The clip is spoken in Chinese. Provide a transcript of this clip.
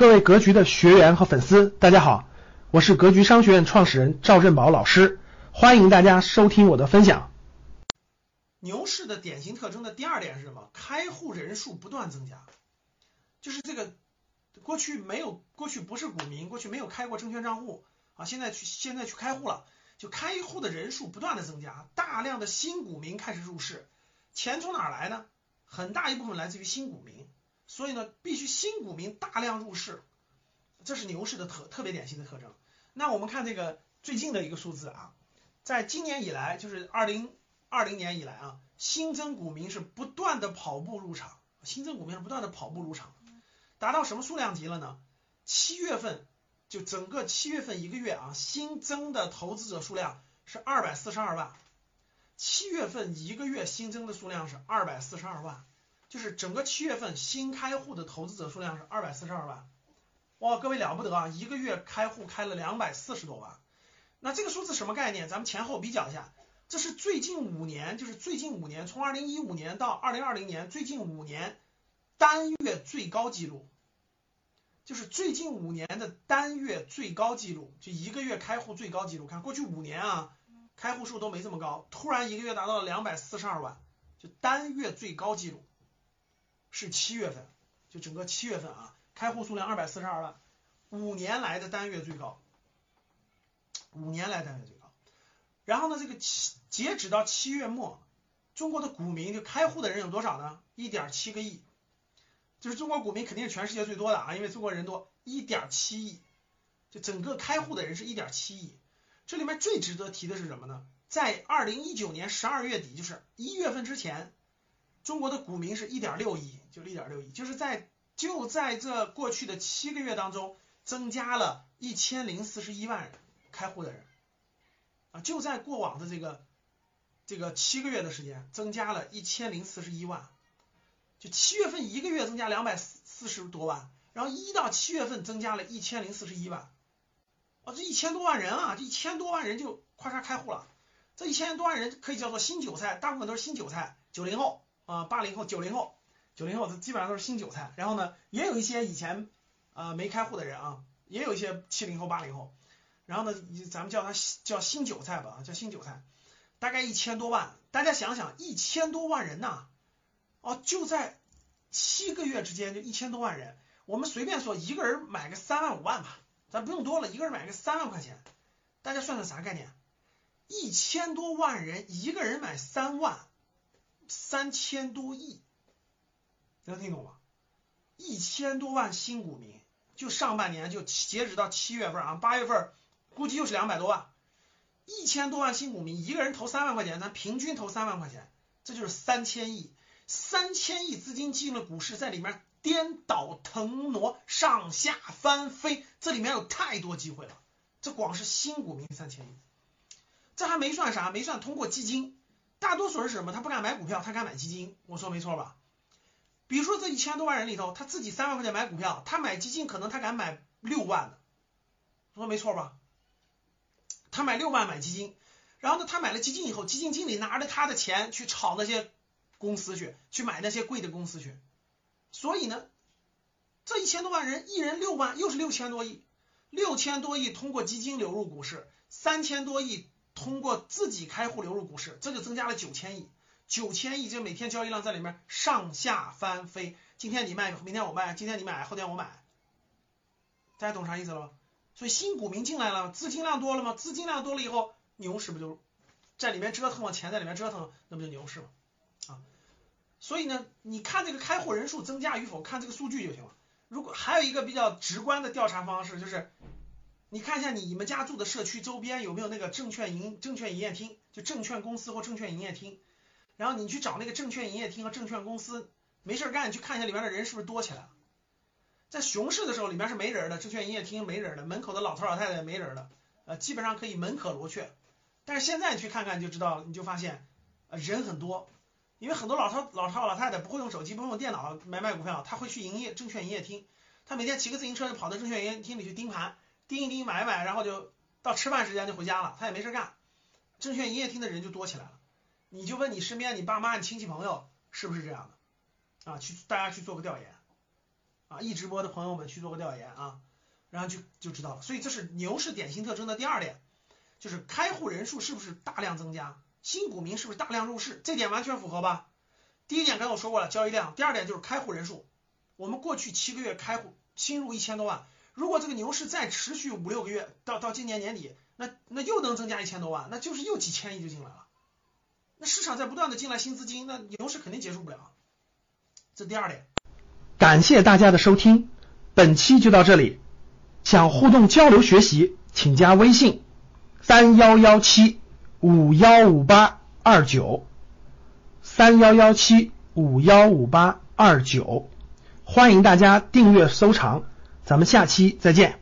各位格局的学员和粉丝，大家好，我是格局商学院创始人赵振宝老师，欢迎大家收听我的分享。牛市的典型特征的第二点是什么？开户人数不断增加，就是这个过去没有，过去不是股民，过去没有开过证券账户啊，现在去现在去开户了，就开户的人数不断的增加，大量的新股民开始入市，钱从哪来呢？很大一部分来自于新股民。所以呢，必须新股民大量入市，这是牛市的特特别典型的特征。那我们看这个最近的一个数字啊，在今年以来，就是二零二零年以来啊，新增股民是不断的跑步入场，新增股民是不断的跑步入场，达到什么数量级了呢？七月份就整个七月份一个月啊，新增的投资者数量是二百四十二万，七月份一个月新增的数量是二百四十二万。就是整个七月份新开户的投资者数量是二百四十二万，哇，各位了不得啊！一个月开户开了两百四十多万，那这个数字什么概念？咱们前后比较一下，这是最近五年，就是最近五年，从二零一五年到二零二零年，最近五年单月最高记录，就是最近五年的单月最高记录，就一个月开户最高记录。看过去五年啊，开户数都没这么高，突然一个月达到了两百四十二万，就单月最高记录。是七月份，就整个七月份啊，开户数量二百四十二万，五年来的单月最高，五年来单月最高。然后呢，这个七截止到七月末，中国的股民就开户的人有多少呢？一点七个亿，就是中国股民肯定是全世界最多的啊，因为中国人多，一点七亿，就整个开户的人是一点七亿。这里面最值得提的是什么呢？在二零一九年十二月底，就是一月份之前。中国的股民是一点六亿，就一点六亿，就是在就在这过去的七个月当中，增加了一千零四十一万人开户的人，啊，就在过往的这个这个七个月的时间，增加了一千零四十一万，就七月份一个月增加两百四十多万，然后一到七月份增加了一千零四十一万，啊，这一千多万人啊，这一千多万人就咔嚓开户了，这一千多万人可以叫做新韭菜，大部分都是新韭菜，九零后。啊，八零后、九零后、九零后，这基本上都是新韭菜。然后呢，也有一些以前呃没开户的人啊，也有一些七零后、八零后。然后呢，咱们叫他叫新韭菜吧，叫新韭菜，大概一千多万。大家想想，一千多万人呐，哦，就在七个月之间就一千多万人。我们随便说，一个人买个三万五万吧，咱不用多了，一个人买个三万块钱，大家算算啥概念？一千多万人，一个人买三万。三千多亿，能听懂吗？一千多万新股民，就上半年就截止到七月份啊，八月份估计又是两百多万，一千多万新股民，一个人投三万块钱，咱平均投三万块钱，这就是三千亿，三千亿资金进了股市，在里面颠倒腾挪，上下翻飞，这里面有太多机会了。这光是新股民三千亿，这还没算啥，没算通过基金。大多数人是什么？他不敢买股票，他敢买基金。我说没错吧？比如说这一千多万人里头，他自己三万块钱买股票，他买基金可能他敢买六万的。说没错吧？他买六万买基金，然后呢，他买了基金以后，基金经理拿着他的钱去炒那些公司去，去买那些贵的公司去。所以呢，这一千多万人，一人六万，又是六千多亿，六千多亿通过基金流入股市，三千多亿。通过自己开户流入股市，这就增加了九千亿，九千亿就每天交易量在里面上下翻飞。今天你卖，明天我卖；今天你买，后天我买。大家懂啥意思了吗？所以新股民进来了，资金量多了吗？资金量多了以后，牛市不就在里面折腾吗？钱在里面折腾，那不就牛市吗？啊，所以呢，你看这个开户人数增加与否，看这个数据就行了。如果还有一个比较直观的调查方式，就是。你看一下你们家住的社区周边有没有那个证券营证券营业厅，就证券公司或证券营业厅，然后你去找那个证券营业厅和证券公司，没事干，你去看一下里面的人是不是多起来了。在熊市的时候，里面是没人的，证券营业厅没人的，门口的老头老太太没人的，呃，基本上可以门可罗雀。但是现在你去看看，就知道了，你就发现，呃，人很多，因为很多老头老头老太太不会用手机，不会用电脑买卖股票，他会去营业证券营业厅，他每天骑个自行车就跑到证券营业厅里去盯盘。盯一盯，买一买，然后就到吃饭时间就回家了，他也没事干，证券营业厅的人就多起来了。你就问你身边你爸妈、你亲戚朋友是不是这样的啊？去大家去做个调研啊，一直播的朋友们去做个调研啊，然后就就知道了。所以这是牛市典型特征的第二点，就是开户人数是不是大量增加，新股民是不是大量入市，这点完全符合吧？第一点刚才我说过了，交易量；第二点就是开户人数，我们过去七个月开户新入一千多万，如果这个牛市再持续五六个月，到到今年年底，那那又能增加一千多万，那就是又几千亿就进来了。那市场在不断的进来新资金，那牛市肯定结束不了。这第二点。感谢大家的收听，本期就到这里。想互动交流学习，请加微信三幺幺七五幺五八二九三幺幺七五幺五八二九，欢迎大家订阅收藏，咱们下期再见。